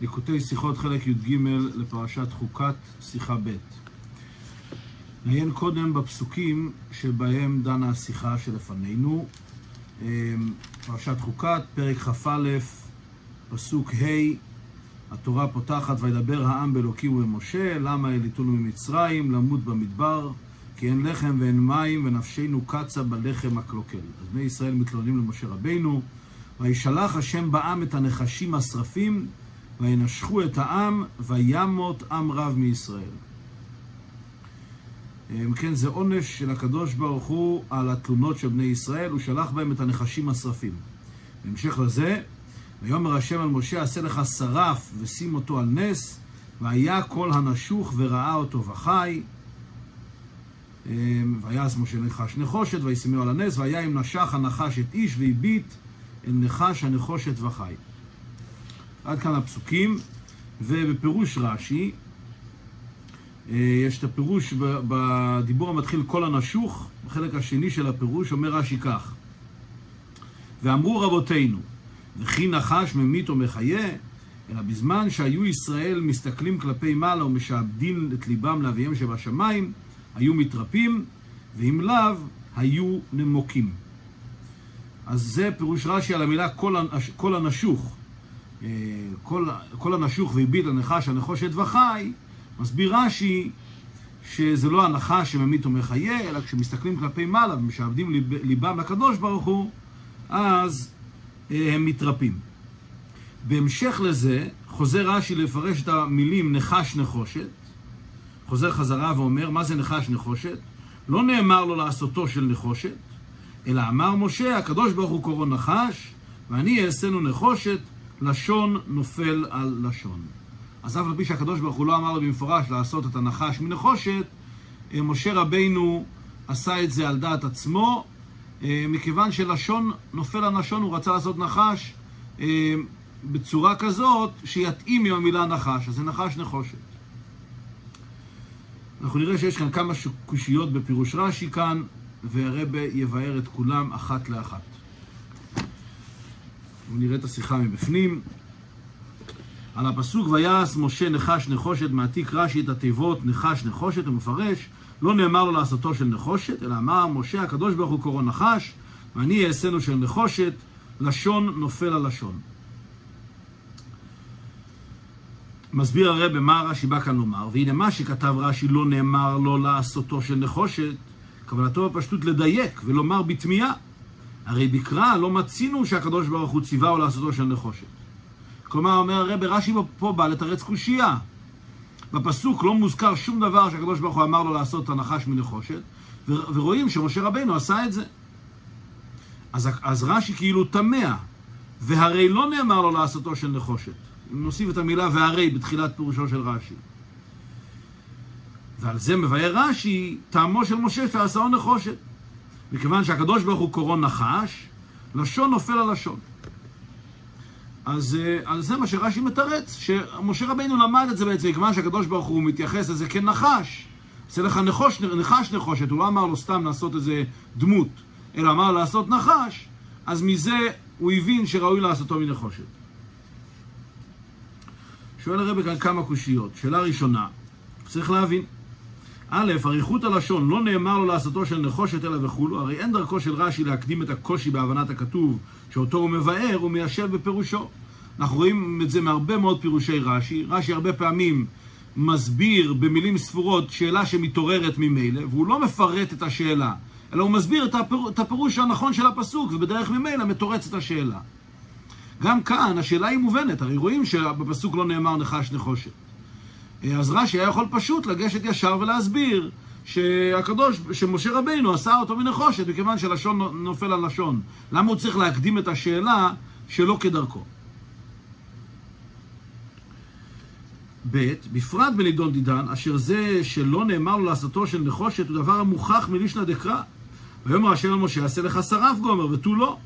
ליקוטי שיחות חלק י"ג לפרשת חוקת, שיחה ב'. נעיין קודם בפסוקים שבהם דנה השיחה שלפנינו. אמ, פרשת חוקת, פרק כ"א, פסוק ה', התורה פותחת, וידבר העם באלוקים ובמשה, למה העליתונו ממצרים, למות במדבר, כי אין לחם ואין מים, ונפשנו קצה בלחם הקלוקל. אז בני ישראל מתלוננים למשה רבינו, וישלח השם בעם את הנחשים השרפים, וינשכו את העם, וימות עם רב מישראל. אם כן, זה עונש של הקדוש ברוך הוא על התלונות של בני ישראל, הוא שלח בהם את הנחשים השרפים. בהמשך לזה, ויאמר השם על משה, עשה לך שרף ושים אותו על נס, והיה כל הנשוך וראה אותו וחי. ויעש משה נחש נחושת, וישימו על הנס, והיה אם נשך הנחש את איש והביט אל נחש הנחושת וחי. עד כאן הפסוקים, ובפירוש רש"י, יש את הפירוש בדיבור המתחיל כל הנשוך, בחלק השני של הפירוש אומר רש"י כך: ואמרו רבותינו, וכי נחש ממית או מחיה, אלא בזמן שהיו ישראל מסתכלים כלפי מעלה ומשעבדים את ליבם לאביהם שבשמיים, היו מתרפים, ואם לאו, היו נמוקים. אז זה פירוש רש"י על המילה כל הנשוך. כל, כל הנשוך והביט הנחש הנחושת וחי, מסביר רש"י שזה לא הנחש שממית ומחיה, אלא כשמסתכלים כלפי מעלה ומשעבדים ליב, ליבם לקדוש ברוך הוא, אז הם מתרפים. בהמשך לזה, חוזר רש"י לפרש את המילים נחש נחושת, חוזר חזרה ואומר, מה זה נחש נחושת? לא נאמר לו לעשותו של נחושת, אלא אמר משה, הקדוש ברוך הוא קוראו נחש, ואני אעשינו נחושת, לשון נופל על לשון. אז אף על פי שהקדוש ברוך הוא לא אמר לו במפורש לעשות את הנחש מנחושת, משה רבינו עשה את זה על דעת עצמו, מכיוון שלשון נופל על לשון, הוא רצה לעשות נחש בצורה כזאת שיתאים עם המילה נחש, אז זה נחש נחושת. אנחנו נראה שיש כאן כמה קושיות בפירוש רש"י כאן, והרבה יבאר את כולם אחת לאחת. ונראה את השיחה מבפנים. על הפסוק ויעש משה נחש נחושת מעתיק רש"י את התיבות נחש נחושת ומפרש לא נאמר לו לעשותו של נחושת אלא אמר משה הקדוש ברוך הוא קורא נחש ואני אעשינו של נחושת לשון נופל על לשון. מסביר הרב מה רש"י בא כאן לומר והנה מה שכתב רש"י לא נאמר לו לעשותו של נחושת כוונתו בפשטות לדייק ולומר בתמיהה הרי בקרא לא מצינו שהקדוש ברוך הוא ציווהו לעשותו של נחושת. כלומר, אומר הרב, רש"י פה בא לתרץ קושייה. בפסוק לא מוזכר שום דבר שהקדוש ברוך הוא אמר לו לעשות את הנחש מנחושת, ורואים שמשה רבינו עשה את זה. אז, אז רש"י כאילו תמה, והרי לא נאמר לו לעשותו של נחושת. נוסיף את המילה והרי בתחילת פירושו של רש"י. ועל זה מבאר רש"י, טעמו של משה שעשהו נחושת. מכיוון שהקדוש ברוך הוא קורא נחש, לשון נופל על לשון. אז, אז זה מה שרש"י מתרץ, שמשה רבינו למד את זה בעצם, מכיוון שהקדוש ברוך הוא מתייחס לזה כנחש. עושה לך נחוש, נחש נחושת, הוא לא אמר לו סתם לעשות איזה דמות, אלא אמר לעשות נחש, אז מזה הוא הבין שראוי לעשותו מנחושת. שואל הרבי כאן כמה קושיות. שאלה ראשונה, צריך להבין. א', אריכות הלשון, לא נאמר לו לעשותו של נחושת אלא וכולו, הרי אין דרכו של רש"י להקדים את הקושי בהבנת הכתוב, שאותו הוא מבאר ומיישב בפירושו. אנחנו רואים את זה מהרבה מאוד פירושי רש"י. רש"י הרבה פעמים מסביר במילים ספורות שאלה שמתעוררת ממילא, והוא לא מפרט את השאלה, אלא הוא מסביר את, הפיר... את הפירוש הנכון של הפסוק, ובדרך ממילא מתורץ את השאלה. גם כאן השאלה היא מובנת, הרי רואים שבפסוק לא נאמר נחש נחושת. אז רש"י היה יכול פשוט לגשת ישר ולהסביר שהקדוש, שמשה רבינו עשה אותו מנחושת מכיוון שלשון נופל על לשון. למה הוא צריך להקדים את השאלה שלא כדרכו? ב', בפרט בנידון דידן, אשר זה שלא נאמר לו לעשותו של נחושת הוא דבר המוכח מלישנא דקרא. ויאמר השם למשה, עשה לך שרף גומר ותו לא.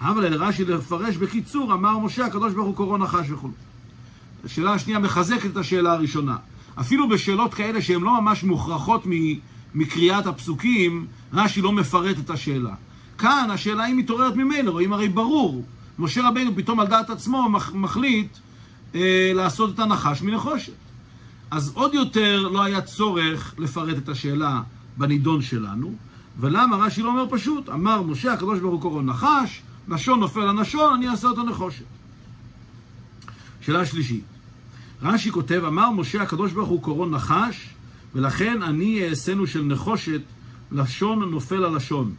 אבל אל רש"י לפרש בקיצור, אמר משה, הקדוש ברוך הוא קורא נחש וכו'. השאלה השנייה מחזקת את השאלה הראשונה. אפילו בשאלות כאלה שהן לא ממש מוכרחות מקריאת הפסוקים, רש"י לא מפרט את השאלה. כאן השאלה היא מתעוררת ממנו, רואים הרי ברור. משה רבינו פתאום על דעת עצמו מחליט אה, לעשות את הנחש מנחושת. אז עוד יותר לא היה צורך לפרט את השאלה בנידון שלנו, ולמה רש"י לא אומר פשוט? אמר משה, הקדוש ברוך הוא קורא נחש, לשון נופל על לשון, אני אעשה אותו נחושת. שאלה שלישית, רש"י כותב, אמר משה, הקדוש ברוך הוא קורא נחש, ולכן אני אעשינו של נחושת, לשון נופל על לשון.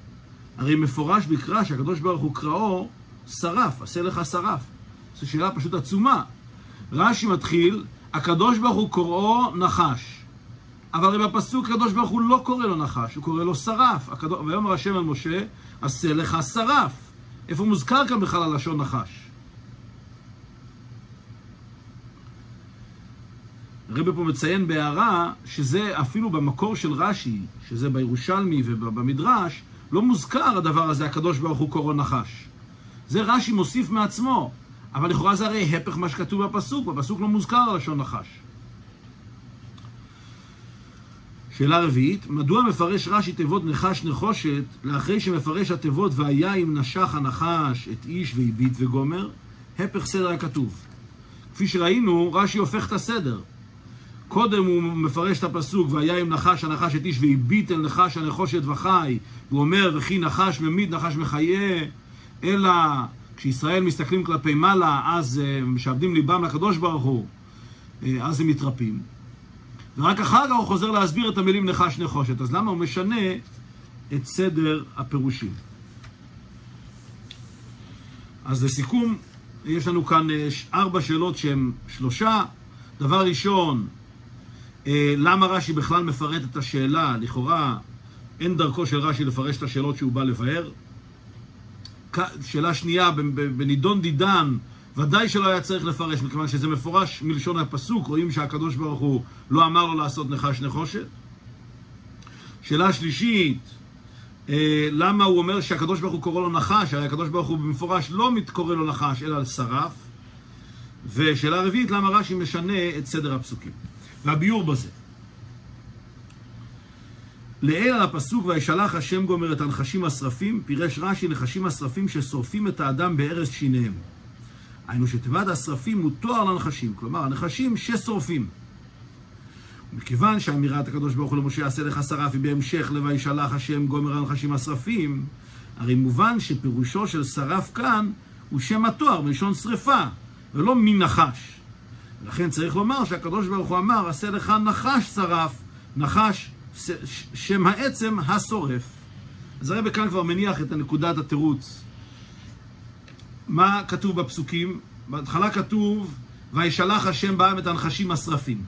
הרי מפורש בקרא שהקדוש ברוך הוא קראו שרף, עשה לך שרף. זו שאלה פשוט עצומה. רש"י מתחיל, הקדוש ברוך הוא קוראו נחש. אבל הרי בפסוק הקדוש ברוך הוא לא קורא לו נחש, הוא קורא לו שרף. הקדוש... ויאמר השם אל משה, עשה לך שרף. איפה מוזכר כאן בכלל הלשון נחש? הרבי פה מציין בהערה שזה אפילו במקור של רש"י, שזה בירושלמי ובמדרש, לא מוזכר הדבר הזה, הקדוש ברוך הוא קורא נחש. זה רש"י מוסיף מעצמו, אבל לכאורה זה הרי הפך מה שכתוב בפסוק, בפסוק לא מוזכר הלשון נחש. שאלה רביעית, מדוע מפרש רש"י תיבות נחש נחושת לאחרי שמפרש התיבות והיה אם נשך הנחש את איש והביט וגומר? הפך סדר הכתוב. כפי שראינו, רש"י הופך את הסדר. קודם הוא מפרש את הפסוק, והיה אם נחש הנחש את איש והביט אל נחש הנחושת וחי. הוא אומר, וכי נחש ממית, נחש מחיה. אלא כשישראל מסתכלים כלפי מעלה, אז uh, משעבדים ליבם לקדוש ברוך הוא, uh, אז הם מתרפים. ורק אחר כך הוא חוזר להסביר את המילים נחש נחושת. אז למה הוא משנה את סדר הפירושים? אז לסיכום, יש לנו כאן uh, ארבע שאלות שהן שלושה. דבר ראשון, למה רש"י בכלל מפרט את השאלה? לכאורה אין דרכו של רש"י לפרש את השאלות שהוא בא לבאר. שאלה שנייה, בנידון דידן, ודאי שלא היה צריך לפרש, מכיוון שזה מפורש מלשון הפסוק, רואים שהקדוש ברוך הוא לא אמר לו לעשות נחש נחושת. שאלה שלישית, אה, למה הוא אומר שהקדוש ברוך הוא קורא לו נחש? הרי הקדוש ברוך הוא במפורש לא קורא לו נחש, אלא שרף. ושאלה רביעית, למה רש"י משנה את סדר הפסוקים? והביור בזה. לעיל על הפסוק וישלח השם גומר את הנחשים השרפים, פירש רש"י נחשים השרפים ששורפים את האדם בארז שיניהם. היינו שתיבת השרפים הוא תואר לנחשים, כלומר הנחשים ששורפים. מכיוון שאמירת הקדוש ברוך הוא למשה יעשה לך שרף היא בהמשך ל"וישלח השם גומר הנחשים השרפים", הרי מובן שפירושו של שרף כאן הוא שם התואר מלשון שרפה, ולא מנחש. לכן צריך לומר שהקדוש ברוך הוא אמר, עשה לך נחש שרף, נחש שם העצם השורף. אז הרב כאן כבר מניח את נקודת התירוץ. מה כתוב בפסוקים? בהתחלה כתוב, וישלח השם בעם את הנחשים השרפים.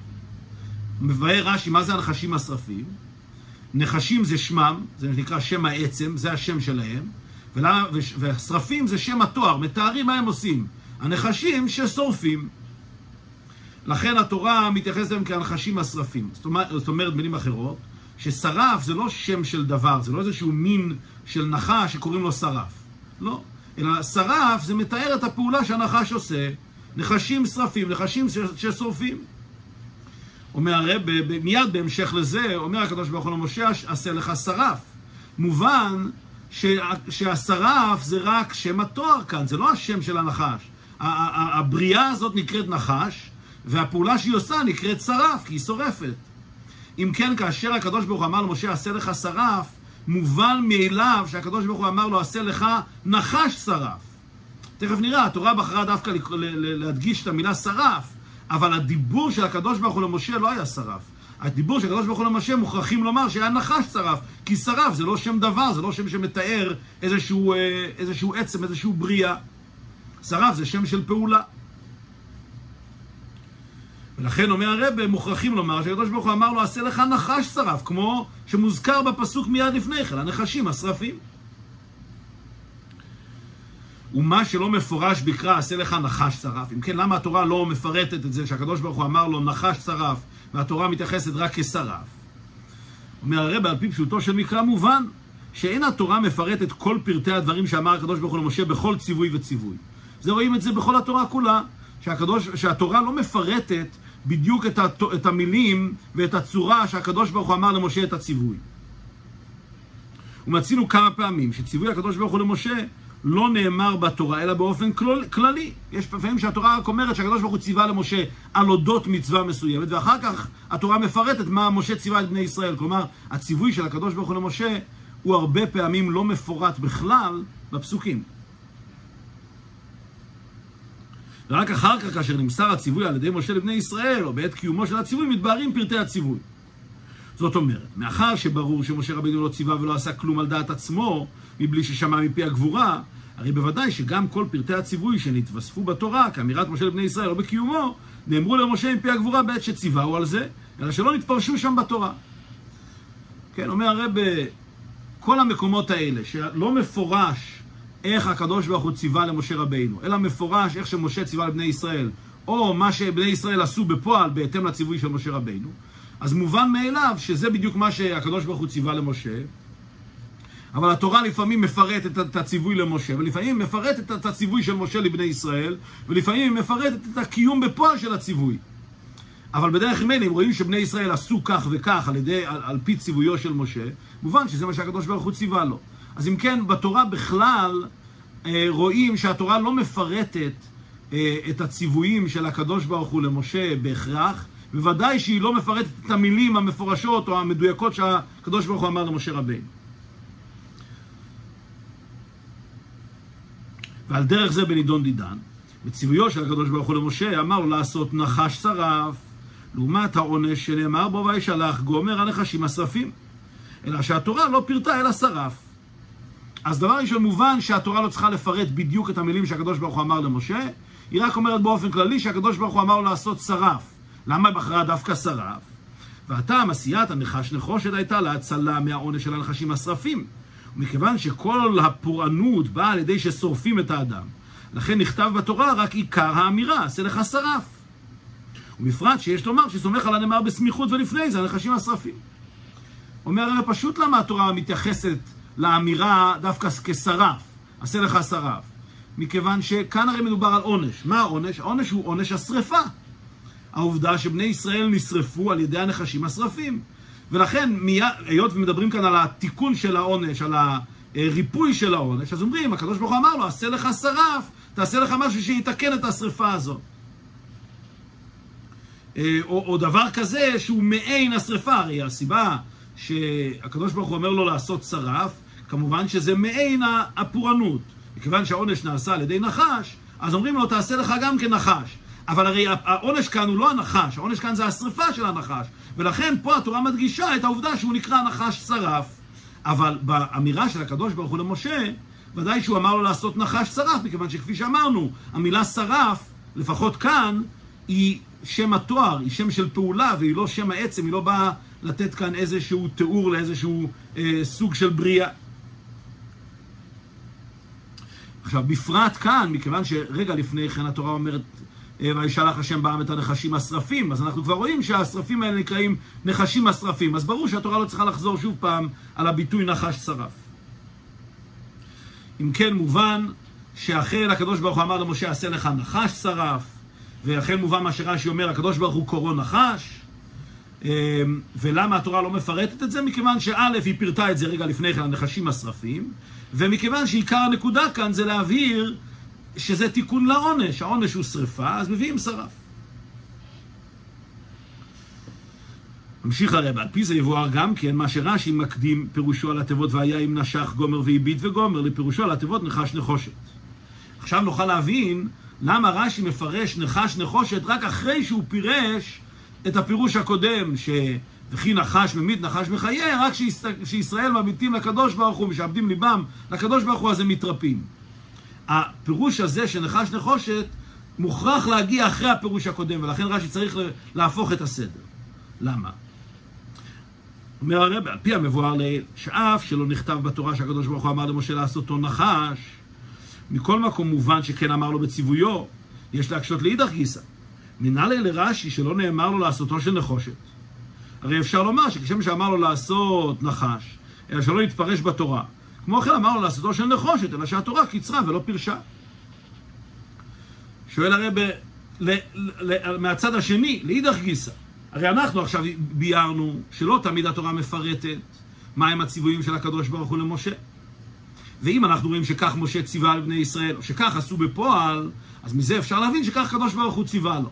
מבאר רש"י, מה זה הנחשים השרפים? נחשים זה שמם, זה נקרא שם העצם, זה השם שלהם, והשרפים זה שם התואר, מתארים מה הם עושים. הנחשים ששורפים. לכן התורה מתייחסת אליהם כהנחשים השרפים. זאת אומרת, זאת אומרת, במילים אחרות, ששרף זה לא שם של דבר, זה לא איזשהו מין של נחש שקוראים לו שרף. לא. אלא שרף זה מתאר את הפעולה שהנחש עושה. נחשים שרפים, נחשים ששורפים. אומר הרב, מיד בהמשך לזה, אומר הקדוש ברוך הוא למשה, עשה לך שרף. מובן שהשרף זה רק שם התואר כאן, זה לא השם של הנחש. הבריאה הזאת נקראת נחש, והפעולה שהיא עושה נקראת שרף, כי היא שורפת. אם כן, כאשר הקדוש ברוך הוא אמר למשה, עשה לך שרף, מובן מאליו שהקדוש ברוך הוא אמר לו, עשה לך נחש שרף. תכף נראה, התורה בחרה דווקא להדגיש את המילה שרף, אבל הדיבור של הקדוש ברוך הוא למשה לא היה שרף. הדיבור של הקדוש ברוך הוא למשה מוכרחים לומר שהיה נחש שרף, כי שרף זה לא שם דבר, זה לא שם שמתאר איזשהו, אה, איזשהו עצם, איזשהו בריאה. שרף זה שם של פעולה. ולכן אומר הרב, מוכרחים לומר שהקדוש ברוך הוא אמר לו, עשה לך נחש שרף, כמו שמוזכר בפסוק מיד לפני כן, הנחשים השרפים. ומה שלא מפורש בקרא, עשה לך נחש שרף. אם כן, למה התורה לא מפרטת את זה שהקדוש ברוך הוא אמר לו נחש שרף, והתורה מתייחסת רק כשרף? אומר הרב, על פי פשוטו של מקרא מובן, שאין התורה מפרטת כל פרטי הדברים שאמר הקדוש ברוך הוא למשה בכל ציווי וציווי. זה רואים את זה בכל התורה כולה, שהקדוש, שהתורה לא מפרטת בדיוק את, הת... את המילים ואת הצורה שהקדוש ברוך הוא אמר למשה את הציווי. ומצינו כמה פעמים שציווי הקדוש ברוך הוא למשה לא נאמר בתורה, אלא באופן כלול, כללי. יש פעמים שהתורה רק אומרת שהקדוש ברוך הוא ציווה למשה על אודות מצווה מסוימת, ואחר כך התורה מפרטת מה משה ציווה את בני ישראל. כלומר, הציווי של הקדוש ברוך הוא למשה הוא הרבה פעמים לא מפורט בכלל בפסוקים. ורק אחר כך, כאשר נמסר הציווי על ידי משה לבני ישראל, או בעת קיומו של הציווי, מתבהרים פרטי הציווי. זאת אומרת, מאחר שברור שמשה רבינו לא ציווה ולא עשה כלום על דעת עצמו, מבלי ששמע מפי הגבורה, הרי בוודאי שגם כל פרטי הציווי שנתווספו בתורה, כאמירת משה לבני ישראל או בקיומו, נאמרו למשה מפי הגבורה בעת שציווהו על זה, אלא שלא נתפרשו שם בתורה. כן, אומר הרב, כל המקומות האלה, שלא מפורש איך הקדוש ברוך הוא ציווה למשה רבינו, אלא מפורש איך שמשה ציווה לבני ישראל, או מה שבני ישראל עשו בפועל בהתאם לציווי של משה רבינו, אז מובן מאליו שזה בדיוק מה שהקדוש ברוך הוא ציווה למשה, אבל התורה לפעמים מפרטת את הציווי למשה, ולפעמים מפרטת את הציווי של משה לבני ישראל, ולפעמים מפרטת את הקיום בפועל של הציווי. אבל בדרך ממילא, אם רואים שבני ישראל עשו כך וכך על, ידי, על, על פי ציוויו של משה, מובן שזה מה שהקדוש ברוך הוא ציווה לו. אז אם כן, בתורה בכלל אה, רואים שהתורה לא מפרטת אה, את הציוויים של הקדוש ברוך הוא למשה בהכרח, בוודאי שהיא לא מפרטת את המילים המפורשות או המדויקות שהקדוש ברוך הוא אמר למשה רבינו. ועל דרך זה בנידון דידן, בציוויו של הקדוש ברוך הוא למשה, אמר לו לעשות נחש שרף, לעומת העונש שנאמר בו וישלח גומר הנחשים השרפים. אלא שהתורה לא פירטה אלא שרף. אז דבר ראשון מובן שהתורה לא צריכה לפרט בדיוק את המילים שהקדוש ברוך הוא אמר למשה, היא רק אומרת באופן כללי שהקדוש ברוך הוא אמר לו לעשות שרף. למה היא בחרה דווקא שרף? והטעם עשיית הנחש נחושת הייתה להצלה מהעונש של הנחשים השרפים. ומכיוון שכל הפורענות באה על ידי ששורפים את האדם, לכן נכתב בתורה רק עיקר האמירה, עשה לך שרף. ובפרט שיש לומר שסומך על הנאמר בסמיכות ולפני זה, הנחשים השרפים. אומר הרי פשוט למה התורה מתייחסת לאמירה דווקא כשרף, עשה לך שרף. מכיוון שכאן הרי מדובר על עונש. מה העונש? העונש הוא עונש השרפה. העובדה שבני ישראל נשרפו על ידי הנחשים השרפים. ולכן, היות ומדברים כאן על התיקון של העונש, על הריפוי של העונש, אז אומרים, הקדוש ברוך הוא אמר לו, עשה לך שרף, תעשה לך משהו שיתקן את השרפה הזאת. אה, או, או דבר כזה שהוא מעין השרפה, הרי הסיבה שהקדוש ברוך הוא אומר לו לעשות שרף, כמובן שזה מעין הפורענות. מכיוון שהעונש נעשה על ידי נחש, אז אומרים לו, תעשה לך גם כנחש. אבל הרי העונש כאן הוא לא הנחש, העונש כאן זה השרפה של הנחש. ולכן פה התורה מדגישה את העובדה שהוא נקרא נחש שרף. אבל באמירה של הקדוש ברוך הוא למשה, ודאי שהוא אמר לו לעשות נחש שרף, מכיוון שכפי שאמרנו, המילה שרף, לפחות כאן, היא שם התואר, היא שם של פעולה, והיא לא שם העצם, היא לא באה לתת כאן איזשהו תיאור לאיזשהו אה, סוג של בריאה. עכשיו, בפרט כאן, מכיוון שרגע לפני כן התורה אומרת אה, וישלח השם בעם את הנחשים השרפים, אז אנחנו כבר רואים שהשרפים האלה נקראים נחשים השרפים, אז ברור שהתורה לא צריכה לחזור שוב פעם על הביטוי נחש שרף. אם כן מובן שאכן הקדוש ברוך הוא אמר למשה עשה לך נחש שרף, ואכן מובן מה שרש"י אומר, הקדוש ברוך הוא קורו נחש, ולמה התורה לא מפרטת את זה? מכיוון שא' היא פירטה את זה רגע לפני כן, הנחשים השרפים, ומכיוון שעיקר הנקודה כאן זה להבהיר שזה תיקון לעונש, העונש הוא שרפה, אז מביאים שרף. ממשיך הרב, על פי זה יבואר גם כן מה שרש"י מקדים פירושו על התיבות והיה אם נשך גומר והביט וגומר לפירושו על התיבות נחש נחושת. עכשיו נוכל להבין למה רש"י מפרש נחש נחושת רק אחרי שהוא פירש את הפירוש הקודם, ש... וכי נחש ממית נחש מחיה, רק כשישראל מביטים לקדוש ברוך הוא, משעבדים ליבם לקדוש ברוך הוא, אז הם מתרפים. הפירוש הזה של נחש נחושת מוכרח להגיע אחרי הפירוש הקודם, ולכן רש"י צריך להפוך את הסדר. למה? אומר הרב, על פי המבואר לעיל, שאף שלא נכתב בתורה שהקדוש ברוך הוא אמר למשה לעשותו נחש, מכל מקום מובן שכן אמר לו בציוויו, יש להקשות לאידך גיסא. מנהלי לרש"י שלא נאמר לו לעשותו של נחושת. הרי אפשר לומר שכשם שאמר לו לעשות נחש, אלא שלא יתפרש בתורה, כמו כן אמרנו לעשותו של נחושת, אלא שהתורה קיצרה ולא פירשה. שואל הרב מהצד השני, לאידך גיסא, הרי אנחנו עכשיו ביארנו שלא תמיד התורה מפרטת מהם הציוויים של הקדוש ברוך הוא למשה. ואם אנחנו רואים שכך משה ציווה על בני ישראל, או שכך עשו בפועל, אז מזה אפשר להבין שכך הקדוש ברוך הוא ציווה לו.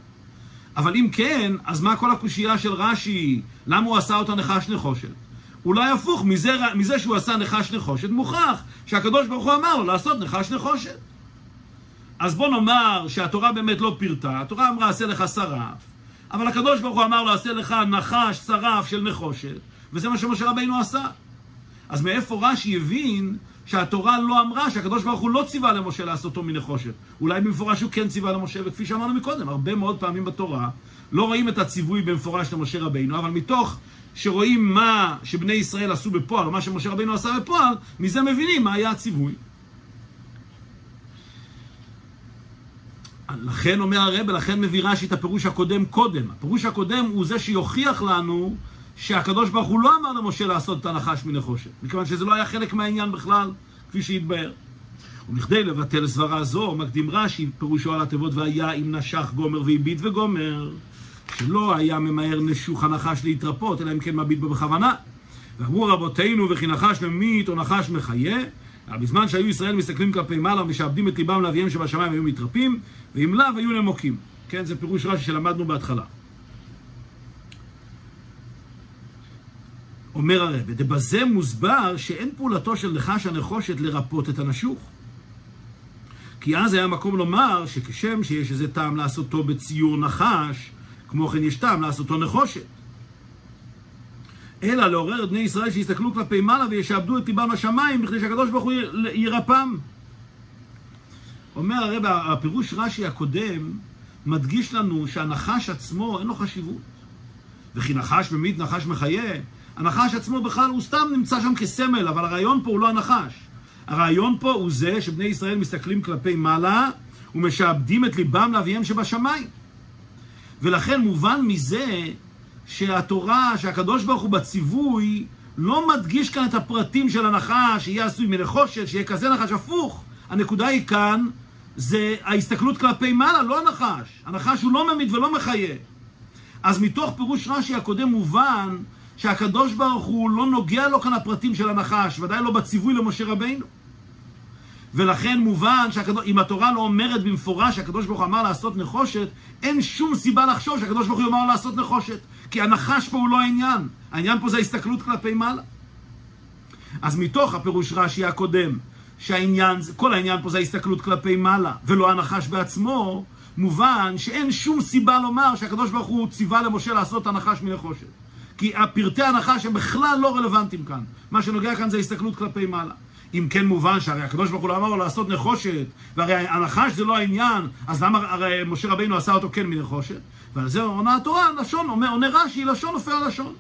אבל אם כן, אז מה כל הקושייה של רש"י? למה הוא עשה אותה נחש נחושת? אולי הפוך, מזה, מזה שהוא עשה נחש נחושת, מוכרח שהקדוש ברוך הוא אמר לו לעשות נחש נחושת. אז בוא נאמר שהתורה באמת לא פירטה, התורה אמרה עשה לך שרף, אבל הקדוש ברוך הוא אמר לו עשה לך נחש שרף של נחושת, וזה מה שמשה רבינו עשה. אז מאיפה רש"י הבין שהתורה לא אמרה שהקדוש ברוך הוא לא ציווה למשה לעשותו מנחושת. אולי במפורש הוא כן ציווה למשה, וכפי שאמרנו מקודם, הרבה מאוד פעמים בתורה לא רואים את הציווי במפורש למשה רבינו, אבל מתוך שרואים מה שבני ישראל עשו בפועל, מה שמשה רבינו עשה בפועל, מזה מבינים מה היה הציווי. לכן אומר הרב, לכן מביא רש"י את הפירוש הקודם קודם. הפירוש הקודם הוא זה שיוכיח לנו שהקדוש ברוך הוא לא אמר למשה לעשות את הנחש מנחושת, מכיוון שזה לא היה חלק מהעניין בכלל, כפי שהתבהר. ומכדי לבטל סברה זו, מקדים רש"י, פירושו על התיבות והיה אם נשך גומר והביט וגומר, שלא היה ממהר נשוך הנחש להתרפות, אלא אם כן מביט בו בכוונה. ואמרו רבותינו וכי נחש ממית או נחש מחיה, אבל בזמן שהיו ישראל מסתכלים כלפי מעלה ומשעבדים את ליבם לאביהם שבשמיים היו מתרפים, ואם לאו היו נמוקים. כן, זה פירוש רש"י שלמדנו בהתחלה. אומר הרב, דבזה מוסבר שאין פעולתו של נחש הנחושת לרפות את הנשוך. כי אז היה מקום לומר שכשם שיש איזה טעם לעשותו בציור נחש, כמו כן יש טעם לעשותו נחושת. אלא לעורר את בני ישראל שיסתכלו כלפי מעלה וישעבדו את ליבם לשמיים בכדי שהקדוש ברוך הוא ירפם. אומר הרב, הפירוש רש"י הקודם מדגיש לנו שהנחש עצמו אין לו חשיבות. וכי נחש ממית נחש מחיה, הנחש עצמו בכלל הוא סתם נמצא שם כסמל, אבל הרעיון פה הוא לא הנחש. הרעיון פה הוא זה שבני ישראל מסתכלים כלפי מעלה ומשעבדים את ליבם לאביהם שבשמיים. ולכן מובן מזה שהתורה, שהקדוש ברוך הוא בציווי, לא מדגיש כאן את הפרטים של הנחש, שיהיה עשוי מנחושת, שיהיה כזה נחש, הפוך. הנקודה היא כאן, זה ההסתכלות כלפי מעלה, לא הנחש. הנחש הוא לא ממית ולא מחיה. אז מתוך פירוש רש"י הקודם מובן שהקדוש ברוך הוא לא נוגע לו כאן הפרטים של הנחש, ודאי לא בציווי למשה רבינו. ולכן מובן שאם התורה לא אומרת במפורש שהקדוש ברוך הוא אמר לעשות נחושת, אין שום סיבה לחשוב שהקדוש ברוך הוא אמר לעשות נחושת. כי הנחש פה הוא לא העניין. העניין פה זה ההסתכלות כלפי מעלה. אז מתוך הפירוש רש"י הקודם, שהעניין, כל העניין פה זה ההסתכלות כלפי מעלה, ולא הנחש בעצמו, מובן שאין שום סיבה לומר שהקדוש ברוך הוא ציווה למשה לעשות הנחש מנחושת. כי הפרטי הנחש הם בכלל לא רלוונטיים כאן. מה שנוגע כאן זה הסתכלות כלפי מעלה. אם כן מובן שהרי הקדוש ברוך הוא לא אמר לו לעשות נחושת, והרי הנחש זה לא העניין, אז למה הרי משה רבינו עשה אותו כן מנחושת? ועל זה עונה התורה, לשון, עונה רש"י, לשון נופל לשון.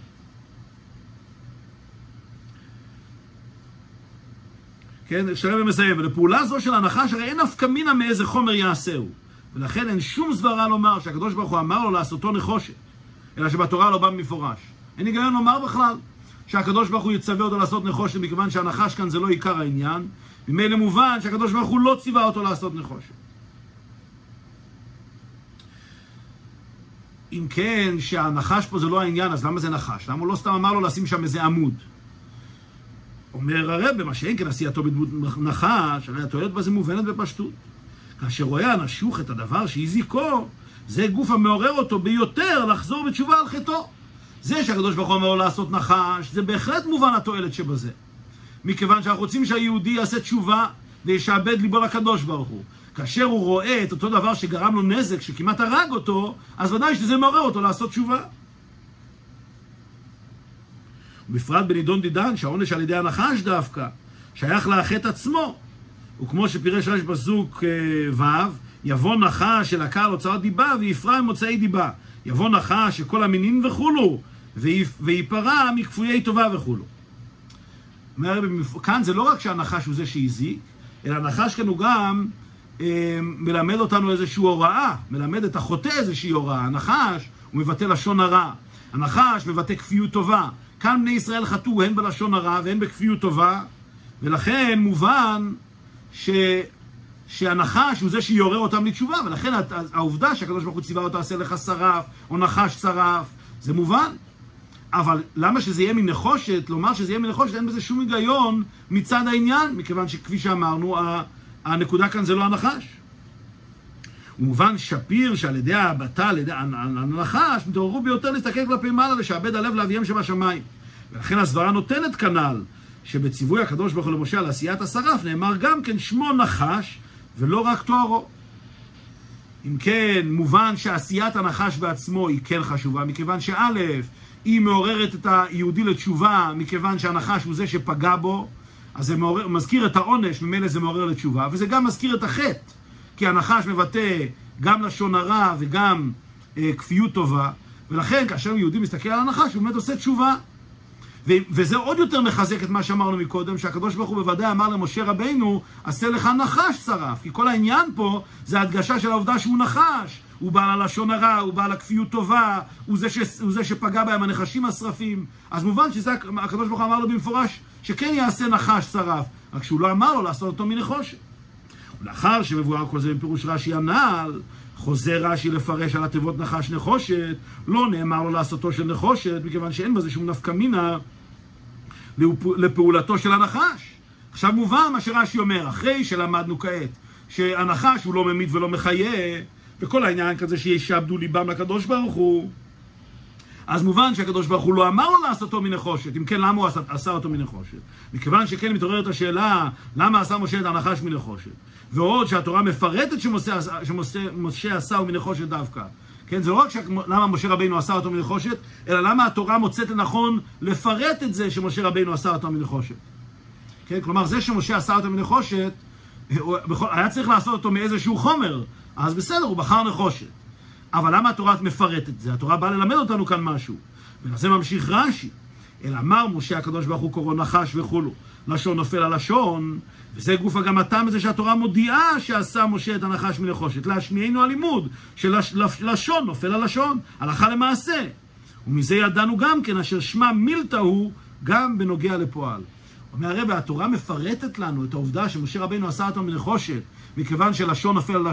כן, שלם ומסיים. ולפעולה זו של הנחש הרי אין נפקא מינה מאיזה חומר יעשהו. ולכן אין שום סברה לומר שהקדוש ברוך הוא אמר לו לעשותו נחושת, אלא שבתורה לא בא במפורש. אין היגיון לומר בכלל שהקדוש ברוך הוא יצווה אותו לעשות נחושת, מכיוון שהנחש כאן זה לא עיקר העניין. ממילא מובן שהקדוש ברוך הוא לא ציווה אותו לעשות נחושת. אם כן, שהנחש פה זה לא העניין, אז למה זה נחש? למה הוא לא סתם אמר לו לשים שם איזה עמוד? אומר הרב, במה שאין כן עשייתו בדמות נחש, הרי התועלת בזה מובנת בפשטות. כאשר רואה הנשוך את הדבר שהזיקו, זה גוף המעורר אותו ביותר לחזור בתשובה על חטאו. זה שהקדוש ברוך הוא אומר לו לעשות נחש, זה בהחלט מובן התועלת שבזה. מכיוון שאנחנו רוצים שהיהודי יעשה תשובה וישעבד ליבו לקדוש ברוך הוא. כאשר הוא רואה את אותו דבר שגרם לו נזק, שכמעט הרג אותו, אז ודאי שזה מעורר אותו לעשות תשובה. ובפרט בנידון דידן, שהעונש על ידי הנחש דווקא, שייך לחטא עצמו. וכמו שפירש רש פסוק אה, ו', יבוא נחש אל הקהל הוצאות דיבה ויפרע ממוצאי דיבה. יבוא נחש שכל המינים וכולו, וייפרע מכפויי טובה וכולו. כאן זה לא רק שהנחש הוא זה שהזיק, אלא הנחש כאן הוא גם אה, מלמד אותנו איזושהי הוראה, מלמד את החוטא איזושהי הוראה. הנחש הוא מבטא לשון הרע, הנחש מבטא כפיות טובה. כאן בני ישראל חטאו הן בלשון הרע והן בכפיות טובה, ולכן מובן ש... שהנחש הוא זה שיעורר אותם לתשובה, ולכן העובדה שהקדוש ברוך הוא ציווה אותו עשה לך שרף, או נחש שרף, זה מובן. אבל למה שזה יהיה מנחושת, לומר שזה יהיה מנחושת, אין בזה שום היגיון מצד העניין, מכיוון שכפי שאמרנו, הנקודה כאן זה לא הנחש. ומובן שפיר שעל ידי ההבטה, על ידי הנחש, מתעוררו ביותר להסתכל כלפי מעלה, לשעבד הלב לאביהם שבשמיים. ולכן הסברה נותנת כנ"ל, שבציווי הקדוש ברוך הוא למשה על עשיית השרף, נאמר גם כן שמו נחש, ולא רק תוארו. אם כן, מובן שעשיית הנחש בעצמו היא כן חשובה, מכיוון שא', היא מעוררת את היהודי לתשובה, מכיוון שהנחש הוא זה שפגע בו, אז זה מעורר, מזכיר את העונש, ממילא זה מעורר לתשובה, וזה גם מזכיר את החטא, כי הנחש מבטא גם לשון הרע וגם אה, כפיות טובה, ולכן כאשר יהודי מסתכל על הנחש, הוא באמת עושה תשובה. וזה עוד יותר מחזק את מה שאמרנו מקודם, שהקדוש ברוך הוא בוודאי אמר למשה רבינו, עשה לך נחש שרף. כי כל העניין פה זה הדגשה של העובדה שהוא נחש. הוא בעל הלשון הרע, הוא בעל הכפיות טובה, הוא זה, ש, הוא זה שפגע בהם הנחשים השרפים. אז מובן שזה, הקדוש ברוך הוא אמר לו במפורש, שכן יעשה נחש שרף, רק שהוא לא אמר לו לעשות אותו מנחושת. ולאחר שמבואר כל זה בפירוש רש"י הנ"ל, חוזר רש"י לפרש על התיבות נחש נחושת, לא נאמר לו לעשותו של נחושת, מכיוון שאין בזה שום נפקא מינה לפעולתו של הנחש. עכשיו מובן מה שרש"י אומר, אחרי שלמדנו כעת שהנחש הוא לא ממית ולא מחיה, וכל העניין כזה שישעבדו ליבם לקדוש ברוך הוא, אז מובן שהקדוש ברוך הוא לא אמר לו לעשותו מנחושת, אם כן למה הוא עשה, עשה אותו מנחושת? מכיוון שכן מתעוררת השאלה למה עשה משה את הנחש מנחושת ועוד שהתורה מפרטת שמשה, שמשה עשה הוא מנחושת דווקא כן, זה לא רק ש... למה משה רבינו עשה אותו מנחושת, אלא למה התורה מוצאת לנכון לפרט את זה שמשה רבינו עשה אותו מנחושת. כן, כלומר, זה שמשה עשה אותו מנחושת, היה צריך לעשות אותו מאיזשהו חומר, אז בסדר, הוא בחר נחושת. אבל למה התורה מפרטת את זה? התורה באה ללמד אותנו כאן משהו. ולזה ממשיך רש"י. אלא אמר משה הקדוש ברוך הוא קורא נחש וכולו. לשון נופל על לשון, וזה גוף גם הטעם הזה שהתורה מודיעה שעשה משה את הנחש מנחושת. להשמיענו הלימוד של לשון נופל על לשון, הלכה למעשה. ומזה ידענו גם כן אשר שמע מילתא הוא גם בנוגע לפועל. אומר הרב, התורה מפרטת לנו את העובדה שמשה רבינו עשה אותו מנחושת, מכיוון שלשון נופל על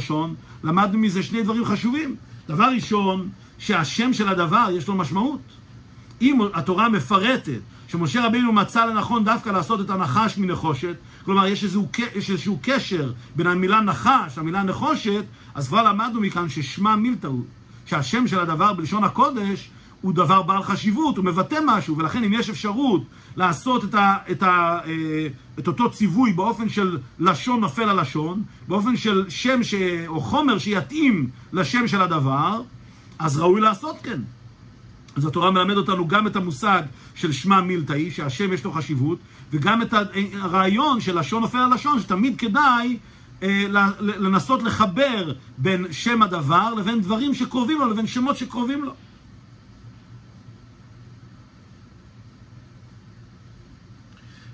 למדנו מזה שני דברים חשובים. דבר ראשון, שהשם של הדבר יש לו משמעות. אם התורה מפרטת שמשה רבינו מצא לנכון דווקא לעשות את הנחש מנחושת, כלומר יש איזשהו, יש איזשהו קשר בין המילה נחש למילה נחושת, אז כבר למדנו מכאן ששמה מילתא הוא, שהשם של הדבר בלשון הקודש הוא דבר בעל חשיבות, הוא מבטא משהו, ולכן אם יש אפשרות לעשות את, ה, את, ה, אה, את אותו ציווי באופן של לשון נופל על לשון, באופן של שם ש, או חומר שיתאים לשם של הדבר, אז ראוי לעשות כן. אז התורה מלמד אותנו גם את המושג של שמע מילתאי, שהשם יש לו חשיבות, וגם את הרעיון של לשון נופל על לשון, שתמיד כדאי אה, לנסות לחבר בין שם הדבר לבין דברים שקרובים לו, לבין שמות שקרובים לו.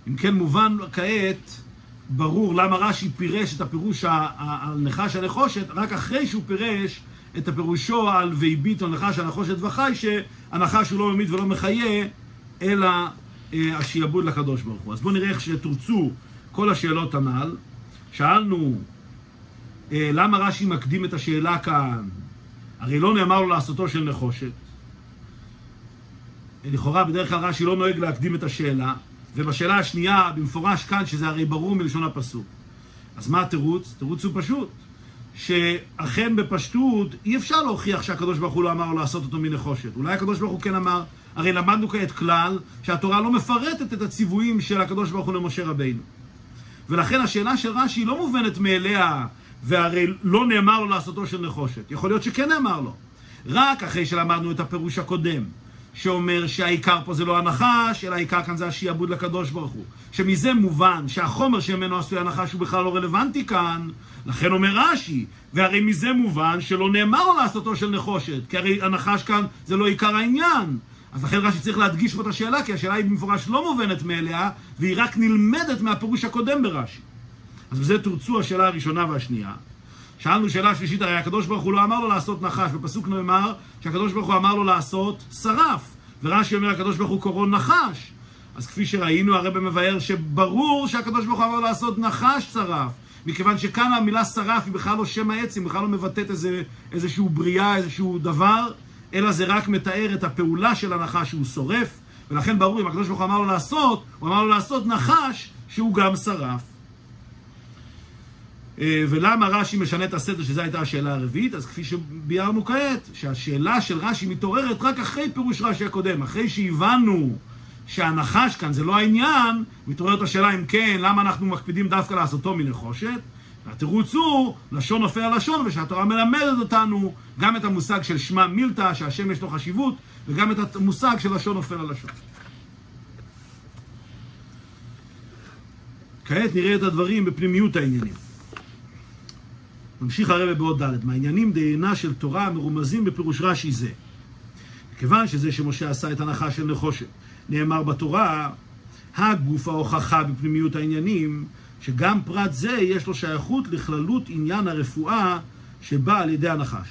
אם כן מובן כעת, ברור למה רש"י פירש את הפירוש על נחש הנחושת, רק אחרי שהוא פירש את הפירושו על והביט על נחש הנחושת וחי, שהנחש הוא לא ממית ולא מחיה, אלא אה, השיעבוד לקדוש ברוך הוא. אז בואו נראה איך שתורצו כל השאלות הנ"ל. שאלנו אה, למה רש"י מקדים את השאלה כאן, הרי לא נאמר לו לעשותו של נחושת. לכאורה בדרך כלל רש"י לא נוהג להקדים את השאלה, ובשאלה השנייה, במפורש כאן, שזה הרי ברור מלשון הפסוק. אז מה התירוץ? התירוץ הוא פשוט, שאכן בפשטות אי אפשר להוכיח שהקדוש ברוך הוא לא אמר לו לעשות אותו מנחושת. אולי הקדוש ברוך הוא כן אמר, הרי למדנו כעת כלל שהתורה לא מפרטת את הציוויים של הקדוש ברוך הוא למשה רבינו. ולכן השאלה של רש"י לא מובנת מאליה, והרי לא נאמר לו לעשותו של נחושת. יכול להיות שכן נאמר לו. רק אחרי שלמדנו את הפירוש הקודם, שאומר שהעיקר פה זה לא הנחש, אלא העיקר כאן זה השיעבוד לקדוש ברוך הוא. שמזה מובן שהחומר שממנו עשוי הנחש הוא בכלל לא רלוונטי כאן, לכן אומר רש"י, והרי מזה מובן שלא נאמר לעשותו של נחושת, כי הרי הנחש כאן זה לא עיקר העניין. אז לכן רש"י צריך להדגיש פה את השאלה, כי השאלה היא במפורש לא מובנת מאליה, והיא רק נלמדת מהפירוש הקודם ברש"י. אז בזה תורצו השאלה הראשונה והשנייה. שאלנו שאלה שלישית, הרי הקדוש ברוך הוא לא אמר לו לעשות נחש, בפסוק נאמר שהקדוש ברוך הוא אמר לו לעשות שרף, ורש"י אומר הקדוש ברוך הוא קורא נחש. אז כפי שראינו, הרב מבאר שברור שהקדוש ברוך הוא אמר לו לעשות נחש שרף, מכיוון שכאן המילה שרף היא בכלל לא שם העץ, היא בכלל לא מבטאת איזה, איזשהו בריאה, איזשהו דבר, אלא זה רק מתאר את הפעולה של הנחש שהוא שורף, ולכן ברור, אם הקדוש ברוך הוא אמר לו לעשות, הוא אמר לו לעשות נחש שהוא גם שרף. אה, ולמה רש"י משנה את הסדר, שזו הייתה השאלה הרביעית? אז כפי שביארנו כעת, שהשאלה של רש"י מתעוררת רק אחרי פירוש רש"י הקודם, אחרי שהבנו שהנחש כאן זה לא העניין, מתעוררת השאלה אם כן, למה אנחנו מקפידים דווקא לעשותו מנחושת? והתירוץ הוא, לשון נופל על לשון, ושהתורה מלמדת אותנו גם את המושג של שמע מילתא, שהשם יש לו חשיבות, וגם את המושג של לשון נופל על לשון. כעת נראה את הדברים בפנימיות העניינים. ממשיך הרבה בעוד ד' מהעניינים דהינה של תורה מרומזים בפירוש רש"י זה. כיוון שזה שמשה עשה את הנחה של נחושת, נאמר בתורה, הגוף ההוכחה בפנימיות העניינים, שגם פרט זה יש לו שייכות לכללות עניין הרפואה שבא על ידי הנחש.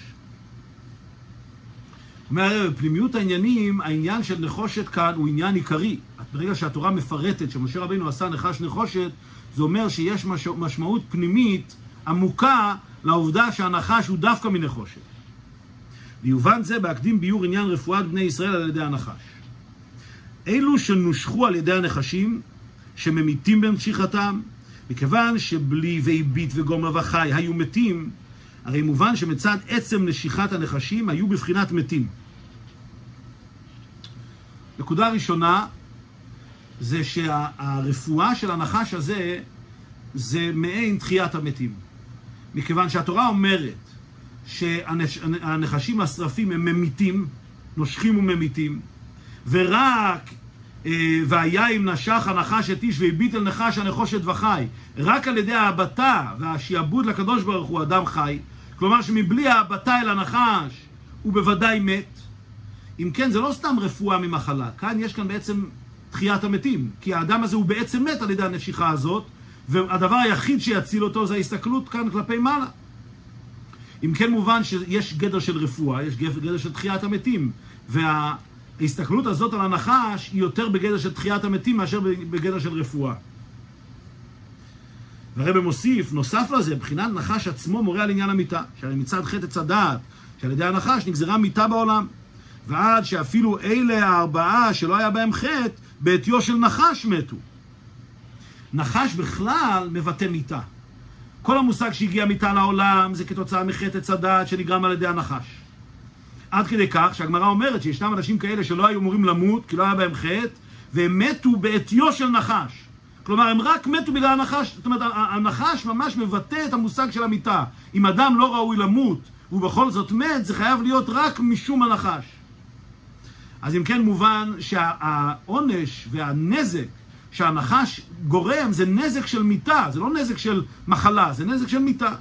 אומר הרב, בפנימיות העניינים, העניין של נחושת כאן הוא עניין עיקרי. ברגע שהתורה מפרטת שמשה רבינו עשה נחש נחושת, זה אומר שיש משמעות פנימית עמוקה לעובדה שהנחש הוא דווקא מנחושת. ויובן זה בהקדים ביור עניין רפואת בני ישראל על ידי הנחש. אלו שנושכו על ידי הנחשים, שממיתים במשיכתם, מכיוון שבלי והביט וגומר וחי היו מתים, הרי מובן שמצד עצם נשיכת הנחשים היו בבחינת מתים. נקודה ראשונה זה שהרפואה של הנחש הזה זה מעין תחיית המתים. מכיוון שהתורה אומרת שהנחשים השרפים הם ממיתים, נושכים וממיתים, ורק אה, והיה אם נשך הנחש את איש והביט אל נחש הנחושת וחי, רק על ידי ההבטה והשיעבוד לקדוש ברוך הוא אדם חי, כלומר שמבלי ההבטה אל הנחש הוא בוודאי מת. אם כן, זה לא סתם רפואה ממחלה, כאן יש כאן בעצם תחיית המתים, כי האדם הזה הוא בעצם מת על ידי הנשיכה הזאת, והדבר היחיד שיציל אותו זה ההסתכלות כאן כלפי מעלה. אם כן מובן שיש גדר של רפואה, יש גדר של תחיית המתים, וההסתכלות הזאת על הנחש היא יותר בגדר של תחיית המתים מאשר בגדר של רפואה. והרבא מוסיף, נוסף לזה, מבחינת נחש עצמו מורה על עניין המיטה, שהרי מצד חטא עץ הדעת, שעל ידי הנחש נגזרה מיטה בעולם. ועד שאפילו אלה הארבעה שלא היה בהם חטא, בעטיו של נחש מתו. נחש בכלל מבטא מיתה. כל המושג שהגיע מיתה לעולם זה כתוצאה מחטא עץ הדעת שנגרם על ידי הנחש. עד כדי כך שהגמרא אומרת שישנם אנשים כאלה שלא היו אמורים למות כי לא היה בהם חטא והם מתו בעטיו של נחש. כלומר הם רק מתו בגלל הנחש, זאת אומרת הנחש ממש מבטא את המושג של המיתה. אם אדם לא ראוי למות ובכל זאת מת זה חייב להיות רק משום הנחש. אז אם כן מובן שהעונש והנזק שהנחש גורם זה נזק של מיתה, זה לא נזק של מחלה, זה נזק של מיתה.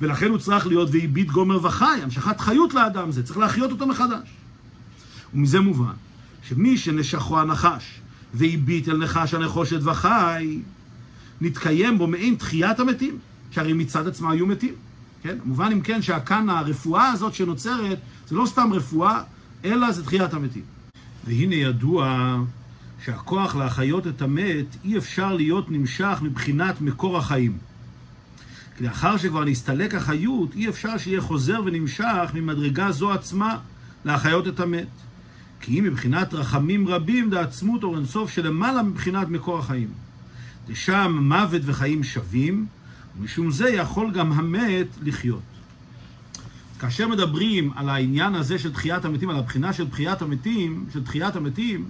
ולכן הוא צריך להיות והביט גומר וחי, המשכת חיות לאדם זה, צריך להחיות אותו מחדש. ומזה מובן שמי שנשכו הנחש והביט אל נחש הנחושת וחי, נתקיים בו מעין תחיית המתים, שהרי מצד עצמם היו מתים. כן? מובן אם כן שכאן הרפואה הזאת שנוצרת, זה לא סתם רפואה, אלא זה תחיית המתים. והנה ידוע שהכוח להחיות את המת אי אפשר להיות נמשך מבחינת מקור החיים. כי לאחר שכבר נסתלק החיות, אי אפשר שיהיה חוזר ונמשך ממדרגה זו עצמה להחיות את המת. כי אם מבחינת רחמים רבים דעצמות אור אינסוף שלמעלה מבחינת מקור החיים. ושם מוות וחיים שווים, ומשום זה יכול גם המת לחיות. כאשר מדברים על העניין הזה של תחיית המתים, על הבחינה של תחיית המתים, של תחיית המתים,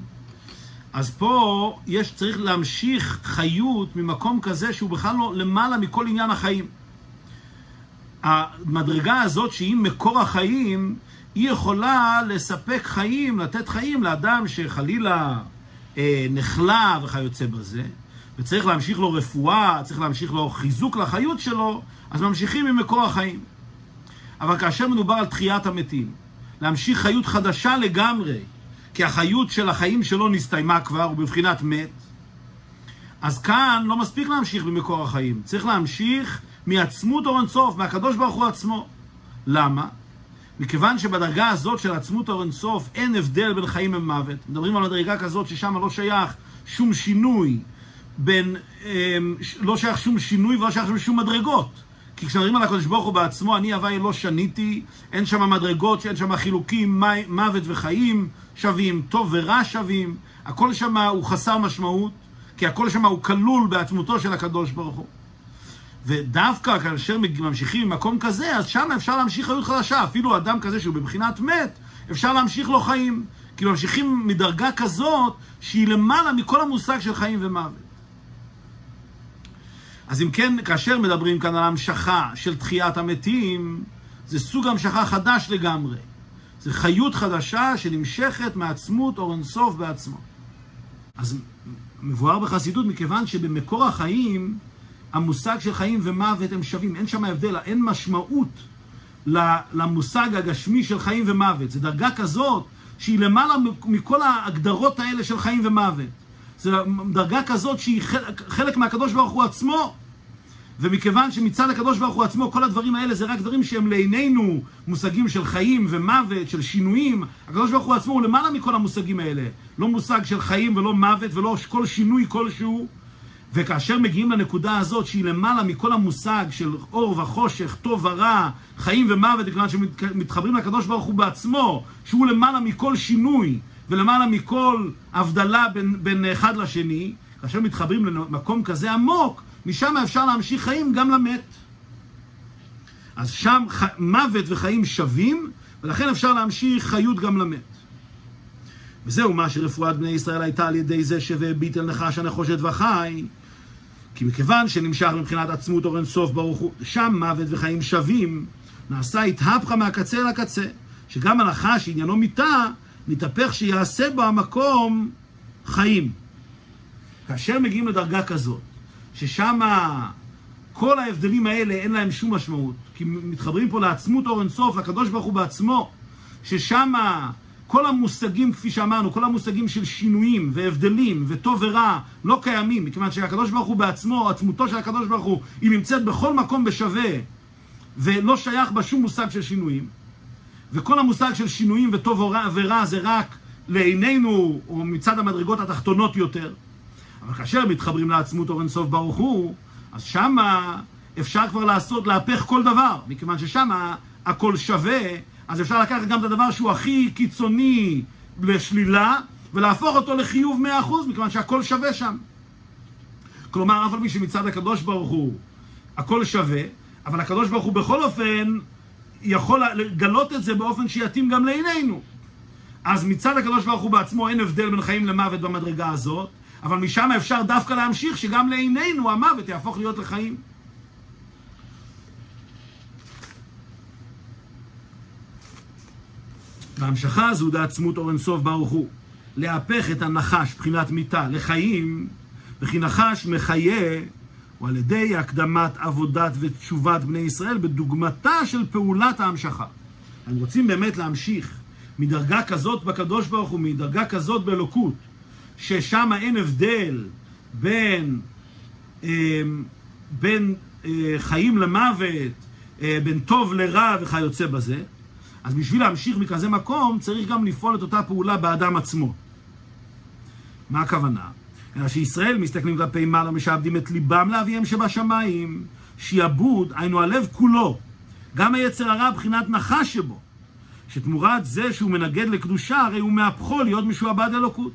אז פה יש, צריך להמשיך חיות ממקום כזה שהוא בכלל לא למעלה מכל עניין החיים. המדרגה הזאת שהיא מקור החיים, היא יכולה לספק חיים, לתת חיים לאדם שחלילה אה, נחלה וכיוצא בזה, וצריך להמשיך לו רפואה, צריך להמשיך לו חיזוק לחיות שלו, אז ממשיכים ממקור החיים. אבל כאשר מדובר על תחיית המתים, להמשיך חיות חדשה לגמרי, כי החיות של החיים שלו נסתיימה כבר, הוא בבחינת מת, אז כאן לא מספיק להמשיך במקור החיים, צריך להמשיך מעצמות אור אינסוף, מהקדוש ברוך הוא עצמו. למה? מכיוון שבדרגה הזאת של עצמות אור אינסוף אין הבדל בין חיים ומוות. מדברים על הדרגה כזאת ששם לא שייך שום שינוי בין, אמ, לא שייך שום שינוי ולא שייך שום מדרגות. כי כשמדברים על הקדוש ברוך הוא בעצמו, אני הווי לא שניתי, אין שם מדרגות, אין שם חילוקים, מוות וחיים שווים, טוב ורע שווים, הכל שם הוא חסר משמעות, כי הכל שם הוא כלול בעצמותו של הקדוש ברוך הוא. ודווקא כאשר ממשיכים ממקום כזה, אז שם אפשר להמשיך חיות חדשה. אפילו אדם כזה שהוא בבחינת מת, אפשר להמשיך לו חיים. כי ממשיכים מדרגה כזאת שהיא למעלה מכל המושג של חיים ומוות. אז אם כן, כאשר מדברים כאן על המשכה של תחיית המתים, זה סוג המשכה חדש לגמרי. זה חיות חדשה שנמשכת מעצמות אור אינסוף בעצמו. אז מבואר בחסידות מכיוון שבמקור החיים המושג של חיים ומוות הם שווים, אין שם הבדל, אין משמעות למושג הגשמי של חיים ומוות. זו דרגה כזאת שהיא למעלה מכל ההגדרות האלה של חיים ומוות. זו דרגה כזאת שהיא חלק מהקדוש ברוך הוא עצמו. ומכיוון שמצד הקדוש ברוך הוא עצמו כל הדברים האלה זה רק דברים שהם לעינינו מושגים של חיים ומוות, של שינויים, הקדוש ברוך הוא עצמו הוא למעלה מכל המושגים האלה. לא מושג של חיים ולא מוות ולא כל שינוי כלשהו. וכאשר מגיעים לנקודה הזאת שהיא למעלה מכל המושג של אור וחושך, טוב ורע, חיים ומוות, מכיוון שמתחברים לקדוש ברוך הוא בעצמו, שהוא למעלה מכל שינוי ולמעלה מכל הבדלה בין, בין אחד לשני, כאשר מתחברים למקום כזה עמוק, משם אפשר להמשיך חיים גם למת. אז שם ח... מוות וחיים שווים, ולכן אפשר להמשיך חיות גם למת. וזהו מה שרפואת בני ישראל הייתה על ידי זה שהביט אל נחש הנחושת וחי. כי מכיוון שנמשך מבחינת עצמות אור אינסוף ברוך הוא, שם מוות וחיים שווים, נעשה התהפכה מהקצה אל הקצה, שגם הנחש שעניינו מיתה, מתהפך שיעשה בו המקום חיים. כאשר מגיעים לדרגה כזאת, ששם כל ההבדלים האלה אין להם שום משמעות, כי מתחברים פה לעצמות אור אינסוף, לקדוש ברוך הוא בעצמו, ששם כל המושגים, כפי שאמרנו, כל המושגים של שינויים והבדלים וטוב ורע לא קיימים, מכיוון שהקדוש ברוך הוא בעצמו, עצמותו של הקדוש ברוך הוא, היא נמצאת בכל מקום בשווה ולא שייך בה שום מושג של שינויים. וכל המושג של שינויים וטוב ורע, ורע זה רק לעינינו, או מצד המדרגות התחתונות יותר. אבל כאשר מתחברים לעצמות אור אינסוף ברוך הוא, אז שמה אפשר כבר לעשות, להפך כל דבר, מכיוון ששמה הכל שווה אז אפשר לקחת גם את הדבר שהוא הכי קיצוני לשלילה, ולהפוך אותו לחיוב 100%, מכיוון שהכל שווה שם. כלומר, אף על פי שמצד הקדוש ברוך הוא הכל שווה, אבל הקדוש ברוך הוא בכל אופן יכול לגלות את זה באופן שיתאים גם לעינינו. אז מצד הקדוש ברוך הוא בעצמו אין הבדל בין חיים למוות במדרגה הזאת, אבל משם אפשר דווקא להמשיך שגם לעינינו המוות יהפוך להיות לחיים. וההמשכה הזו דעצמות אור אינסוף ברוך הוא. להפך את הנחש, בחינת מיתה, לחיים, וכי נחש מחיה, הוא על ידי הקדמת עבודת ותשובת בני ישראל בדוגמתה של פעולת ההמשכה. אנחנו רוצים באמת להמשיך מדרגה כזאת בקדוש ברוך הוא, מדרגה כזאת באלוקות, ששם אין הבדל בין, אה, בין אה, חיים למוות, אה, בין טוב לרע וכיוצא בזה, אז בשביל להמשיך מכזה מקום, צריך גם לפעול את אותה פעולה באדם עצמו. מה הכוונה? אלא שישראל מסתכלים כלפי מעלה, משעבדים את ליבם לאביהם שבשמיים, שיעבוד, היינו הלב כולו, גם היצר הרע בחינת נחש שבו, שתמורת זה שהוא מנגד לקדושה, הרי הוא מהפכו להיות משועבד אלוקות.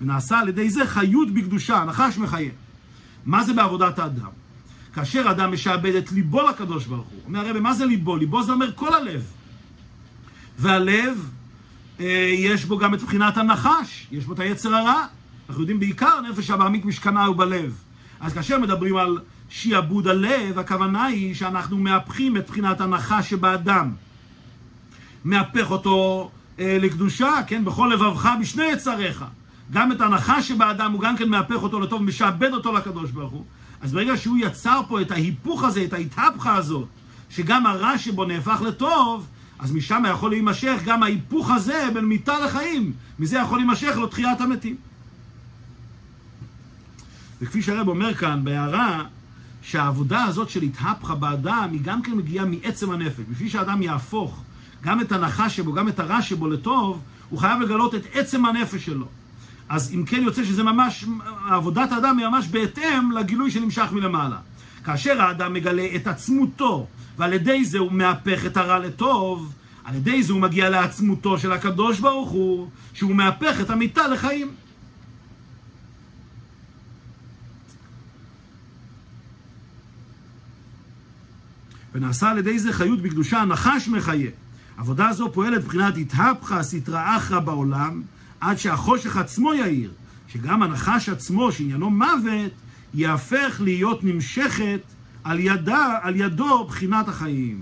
ונעשה על ידי זה חיות בקדושה, הנחש מחיה. מה זה בעבודת האדם? כאשר אדם משעבד את ליבו לקדוש ברוך הוא, אומר הרבי, מה זה ליבו? ליבו זה אומר כל הלב. והלב, אה, יש בו גם את מבחינת הנחש, יש בו את היצר הרע. אנחנו יודעים בעיקר נפש הבעמית משכנה הוא בלב. אז כאשר מדברים על שיעבוד הלב, הכוונה היא שאנחנו מהפכים את מבחינת הנחש שבאדם. מהפך אותו אה, לקדושה, כן? בכל לבבך בשני יצריך. גם את הנחש שבאדם הוא גם כן מהפך אותו לטוב, משעבד אותו לקדוש ברוך הוא. אז ברגע שהוא יצר פה את ההיפוך הזה, את ההתהפכה הזאת, שגם הרע שבו נהפך לטוב, אז משם יכול להימשך גם ההיפוך הזה בין מיתה לחיים. מזה יכול להימשך לו תחיית המתים. וכפי שהרב אומר כאן בהערה, שהעבודה הזאת של התהפכה באדם היא גם כן מגיעה מעצם הנפש. בשביל שאדם יהפוך גם את הנחש שבו, גם את הרע שבו לטוב, הוא חייב לגלות את עצם הנפש שלו. אז אם כן יוצא שזה ממש, עבודת האדם היא ממש בהתאם לגילוי שנמשך מלמעלה. כאשר האדם מגלה את עצמותו, ועל ידי זה הוא מהפך את הרע לטוב, על ידי זה הוא מגיע לעצמותו של הקדוש ברוך הוא, שהוא מהפך את המיטה לחיים. ונעשה על ידי זה חיות בקדושה, הנחש מחיה. עבודה זו פועלת מבחינת התהפכה סטרא אחרא בעולם, עד שהחושך עצמו יאיר, שגם הנחש עצמו, שעניינו מוות, יהפך להיות נמשכת על, ידה, על ידו בחינת החיים.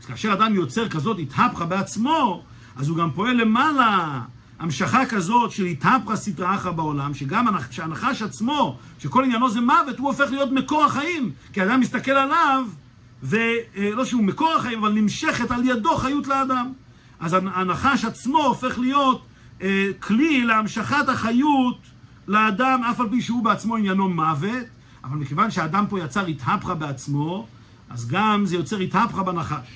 אז כאשר אדם יוצר כזאת התהפכה בעצמו, אז הוא גם פועל למעלה המשכה כזאת של התהפכה סטרא אחרא בעולם, שגם הנחש עצמו, שכל עניינו זה מוות, הוא הופך להיות מקור החיים. כי האדם מסתכל עליו ולא שהוא מקור החיים, אבל נמשכת על ידו חיות לאדם. אז הנחש עצמו הופך להיות אה, כלי להמשכת החיות לאדם, אף על פי שהוא בעצמו עניינו מוות, אבל מכיוון שהאדם פה יצר התהפכה בעצמו, אז גם זה יוצר התהפכה בנחש.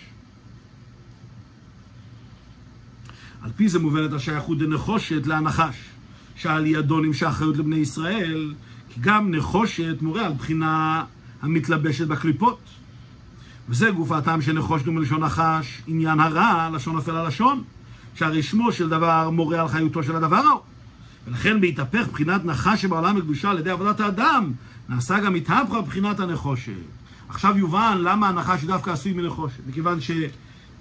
על פי זה מובנת השייכות דנחושת להנחש, שעל ידו נמשך חיות לבני ישראל, כי גם נחושת מורה על בחינה המתלבשת בקליפות. וזה גוף הטעם שנחושנו מלשון נחש, עניין הרע, לשון נופל הלשון, שהרי שמו של דבר מורה על חיותו של הדבר ההוא. ולכן בהתהפך בחינת נחש שבעולם הקדושה על ידי עבודת האדם, נעשה גם התהפכה בחינת הנחושת. עכשיו יובן למה הנחש דווקא עשוי מנחושת. מכיוון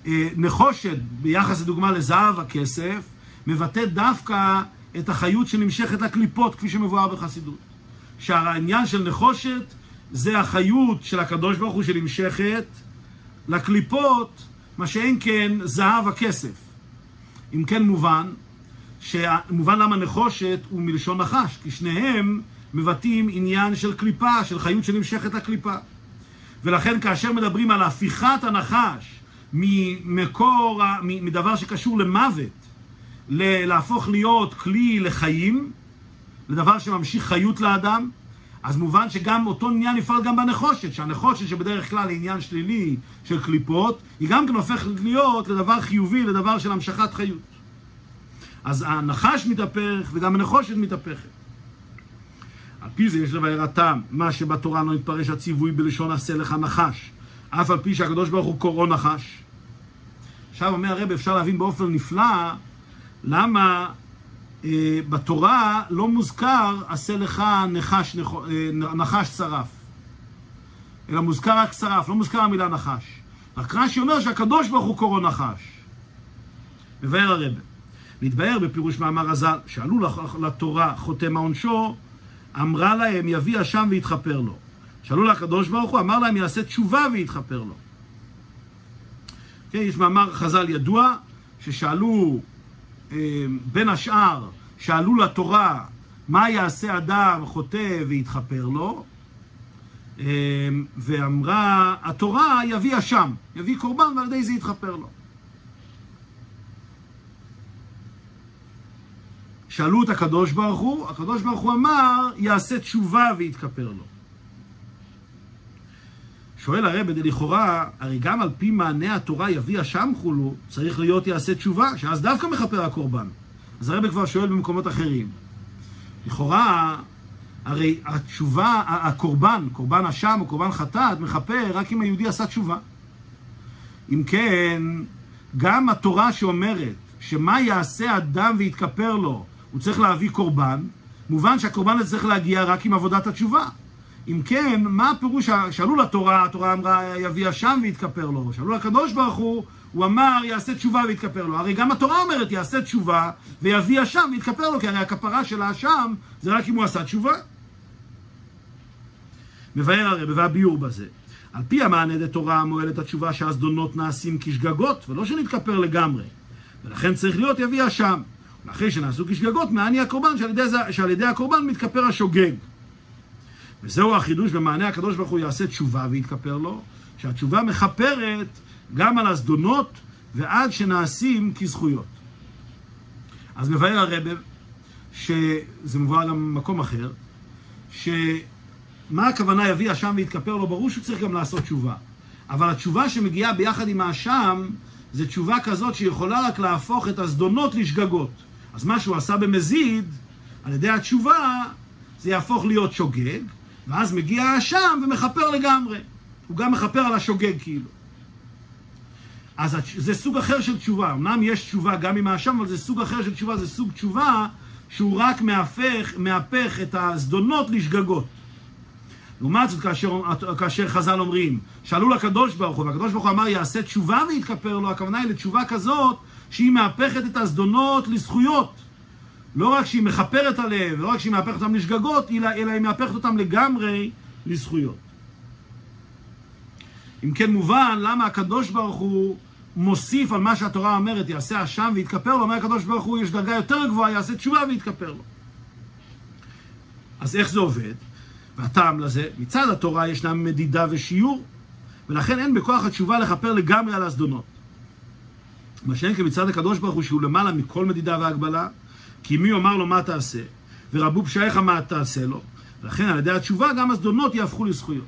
שנחושת, ביחס לדוגמה לזהב הכסף, מבטא דווקא את החיות שנמשכת לקליפות, כפי שמבואר בחסידות. שהעניין של נחושת זה החיות של הקדוש ברוך הוא שנמשכת לקליפות, מה שאין כן זהב הכסף. אם כן מובן, מובן למה נחושת הוא מלשון נחש, כי שניהם מבטאים עניין של קליפה, של חיות שנמשכת לקליפה. ולכן כאשר מדברים על הפיכת הנחש ממקור, מדבר שקשור למוות, להפוך להיות כלי לחיים, לדבר שממשיך חיות לאדם, אז מובן שגם אותו עניין יפעל גם בנחושת, שהנחושת שבדרך כלל היא עניין שלילי של קליפות, היא גם כן הופכת להיות לדבר חיובי, לדבר של המשכת חיות. אז הנחש מתהפך וגם הנחושת מתהפכת. על פי זה יש לבאר הטעם, מה שבתורה לא יתפרש הציווי בלשון עשה לך נחש, אף על פי שהקדוש ברוך הוא קוראו נחש. עכשיו אומר הרב, אפשר להבין באופן נפלא למה בתורה לא מוזכר עשה לך נחש, אה, נחש צרף, אלא מוזכר רק צרף, לא מוזכר המילה נחש. רק רש"י אומר שהקדוש ברוך הוא קוראו נחש. מבאר הרב. מתבאר בפירוש מאמר הז"ל, שעלו לתורה חותם העונשו, אמרה להם יביא אשם ויתכפר לו. שאלו לקדוש ברוך הוא, אמר להם יעשה תשובה ויתכפר לו. כן, יש מאמר חז"ל ידוע, ששאלו אה, בין השאר, שאלו לתורה מה יעשה אדם חוטא ויתכפר לו, אה, ואמרה התורה יביא אשם, יביא קורבן ועל ידי זה יתכפר לו. שאלו את הקדוש ברוך הוא, הקדוש ברוך הוא אמר, יעשה תשובה ויתכפר לו. שואל הרב, לכאורה, הרי גם על פי מענה התורה יביא אשם חולו, צריך להיות יעשה תשובה, שאז דווקא מכפר הקורבן. אז הרב כבר שואל במקומות אחרים. לכאורה, הרי התשובה, הקורבן, קורבן אשם או קורבן חטאת, מכפר רק אם היהודי עשה תשובה. אם כן, גם התורה שאומרת שמה יעשה אדם ויתכפר לו, הוא צריך להביא קורבן, מובן שהקורבן הזה צריך להגיע רק עם עבודת התשובה. אם כן, מה הפירוש, שאלו לתורה, התורה אמרה יביא אשם ויתכפר לו, שאלו לקדוש ברוך הוא, הוא אמר יעשה תשובה ויתכפר לו. הרי גם התורה אומרת יעשה תשובה ויביא אשם ויתכפר לו, כי הרי הכפרה של האשם זה רק אם הוא עשה תשובה. מבאר הרי, והביאור בזה. על פי המענה דתורה מועלת התשובה שהזדונות נעשים כשגגות, ולא שנתכפר לגמרי. ולכן צריך להיות יביא אשם. ואחרי שנעשו כשגגות, מעני הקורבן, שעל ידי, שעל ידי הקורבן מתכפר השוגג. וזהו החידוש במענה הקדוש ברוך הוא יעשה תשובה ויתכפר לו, שהתשובה מכפרת גם על הזדונות ועד שנעשים כזכויות. אז מבאר הרבה, שזה מובא גם במקום אחר, שמה הכוונה יביא אשם ויתכפר לו? ברור שהוא צריך גם לעשות תשובה. אבל התשובה שמגיעה ביחד עם האשם, זה תשובה כזאת שיכולה רק להפוך את הזדונות לשגגות. אז מה שהוא עשה במזיד, על ידי התשובה, זה יהפוך להיות שוגג, ואז מגיע האשם ומכפר לגמרי. הוא גם מכפר על השוגג כאילו. אז זה סוג אחר של תשובה. אמנם יש תשובה גם עם האשם, אבל זה סוג אחר של תשובה, זה סוג תשובה שהוא רק מהפך, מהפך את הזדונות לשגגות. לעומת זאת, כאשר, כאשר חז"ל אומרים, שאלו לקדוש ברוך הוא, והקדוש ברוך הוא אמר יעשה תשובה ויתכפר לו, הכוונה היא לתשובה כזאת שהיא מהפכת את הזדונות לזכויות. לא רק שהיא מכפרת עליהם, ולא רק שהיא מהפכת אותם לשגגות, אלא, אלא היא מהפכת אותם לגמרי לזכויות. אם כן מובן, למה הקדוש ברוך הוא מוסיף על מה שהתורה אומרת, יעשה אשם ויתכפר לו, אומר הקדוש ברוך הוא, יש דרגה יותר גבוהה, יעשה תשובה ויתכפר לו. אז איך זה עובד? והטעם לזה, מצד התורה ישנה מדידה ושיעור, ולכן אין בכוח התשובה לכפר לגמרי על הזדונות. מה שאין כמצד הקדוש ברוך הוא שהוא למעלה מכל מדידה והגבלה, כי מי יאמר לו מה תעשה, ורבו פשעיך מה תעשה לו, ולכן על ידי התשובה גם הזדונות יהפכו לזכויות.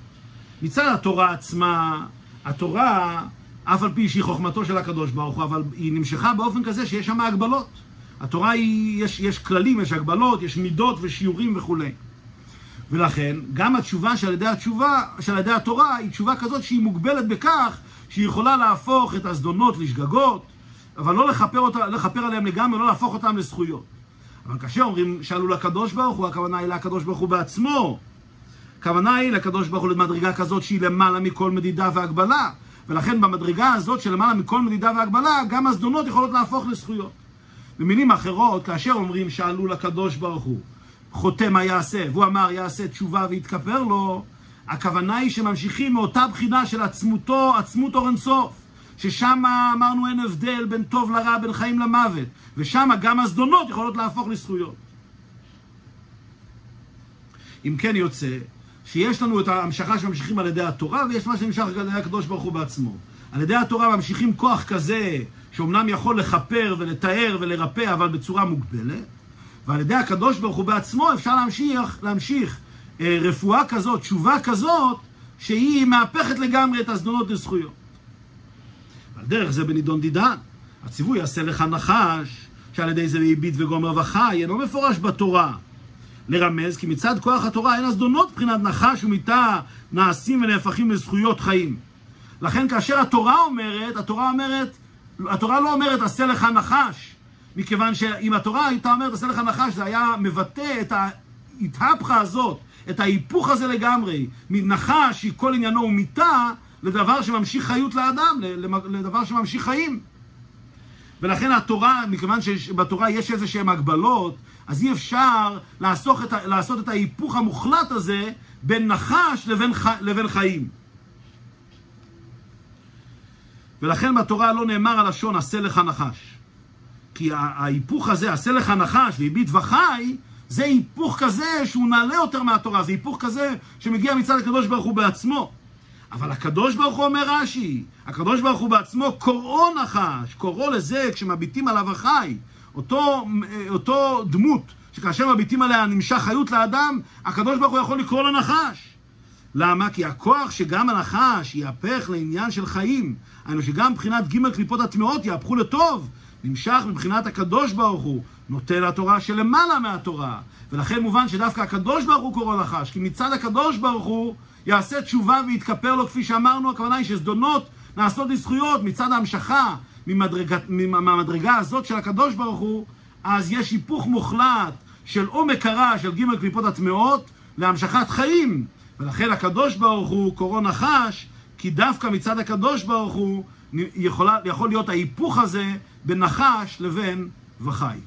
מצד התורה עצמה, התורה, אף על פי שהיא חוכמתו של הקדוש ברוך הוא, אבל היא נמשכה באופן כזה שיש שם הגבלות. התורה היא, יש, יש כללים, יש הגבלות, יש מידות ושיעורים וכולי. ולכן, גם התשובה שעל ידי התשובה, שעל ידי התורה, היא תשובה כזאת שהיא מוגבלת בכך שהיא יכולה להפוך את הזדונות לשגגות, אבל לא לכפר, אותה, לכפר עליהם לגמרי, לא להפוך אותם לזכויות. אבל כאשר אומרים שאלו לקדוש ברוך הוא, הכוונה היא לקדוש ברוך הוא בעצמו. הכוונה היא לקדוש ברוך הוא למדרגה כזאת שהיא למעלה מכל מדידה והגבלה. ולכן במדרגה הזאת של למעלה מכל מדידה והגבלה, גם הזדונות יכולות להפוך לזכויות. במילים אחרות, כאשר אומרים שאלו לקדוש ברוך הוא, חוטא מה יעשה, והוא אמר יעשה תשובה ויתכפר לו, הכוונה היא שממשיכים מאותה בחינה של עצמותו, עצמות אור אינסוף. ששם אמרנו אין הבדל בין טוב לרע, בין חיים למוות, ושם גם הזדונות יכולות להפוך לזכויות. אם כן יוצא שיש לנו את ההמשכה שממשיכים על ידי התורה, ויש מה שנמשך על ידי הקדוש ברוך הוא בעצמו. על ידי התורה ממשיכים כוח כזה, שאומנם יכול לכפר ולתאר ולרפא, אבל בצורה מוגבלת, ועל ידי הקדוש ברוך הוא בעצמו אפשר להמשיך, להמשיך אה, רפואה כזאת, תשובה כזאת, שהיא מהפכת לגמרי את הזדונות לזכויות. על דרך זה בנידון דידן. הציווי יעשה לך נחש, שעל ידי זה הביט וגומר וחי, אינו מפורש בתורה. לרמז כי מצד כוח התורה אין הזדונות מבחינת נחש ומיתה נעשים ונהפכים לזכויות חיים. לכן כאשר התורה אומרת, התורה אומרת, התורה לא אומרת עשה לך נחש, מכיוון שאם התורה הייתה אומרת עשה לך נחש, זה היה מבטא את ההתהפכה הזאת, את ההיפוך הזה לגמרי, מנחש שכל עניינו הוא מיתה, לדבר שממשיך חיות לאדם, לדבר שממשיך חיים. ולכן התורה, מכיוון שבתורה יש איזה שהן הגבלות, אז אי אפשר את, לעשות את ההיפוך המוחלט הזה בין נחש לבין, לבין חיים. ולכן בתורה לא נאמר הלשון עשה לך נחש. כי ההיפוך הזה, עשה לך נחש והביט וחי, זה היפוך כזה שהוא נעלה יותר מהתורה, זה היפוך כזה שמגיע מצד הקדוש ברוך הוא בעצמו. אבל הקדוש ברוך הוא אומר רש"י, הקדוש ברוך הוא בעצמו קוראו נחש, קוראו לזה כשמביטים עליו החי, אותו, אותו דמות שכאשר מביטים עליה נמשך חיות לאדם, הקדוש ברוך הוא יכול לקרוא לו נחש. למה? כי הכוח שגם הנחש יהפך לעניין של חיים, היינו שגם מבחינת ג' קליפות הטמעות יהפכו לטוב, נמשך מבחינת הקדוש ברוך הוא, נוטה לתורה שלמעלה מהתורה. ולכן מובן שדווקא הקדוש ברוך הוא קורא נחש, כי מצד הקדוש ברוך הוא יעשה תשובה ויתכפר לו, כפי שאמרנו, הכוונה היא שזדונות נעשות לזכויות מצד ההמשכה ממדרגה, מהמדרגה הזאת של הקדוש ברוך הוא, אז יש היפוך מוחלט של עומק הרע של ג' קליפות הטמעות להמשכת חיים. ולכן הקדוש ברוך הוא קורו נחש, כי דווקא מצד הקדוש ברוך הוא יכולה, יכול להיות ההיפוך הזה בין נחש לבין וחי.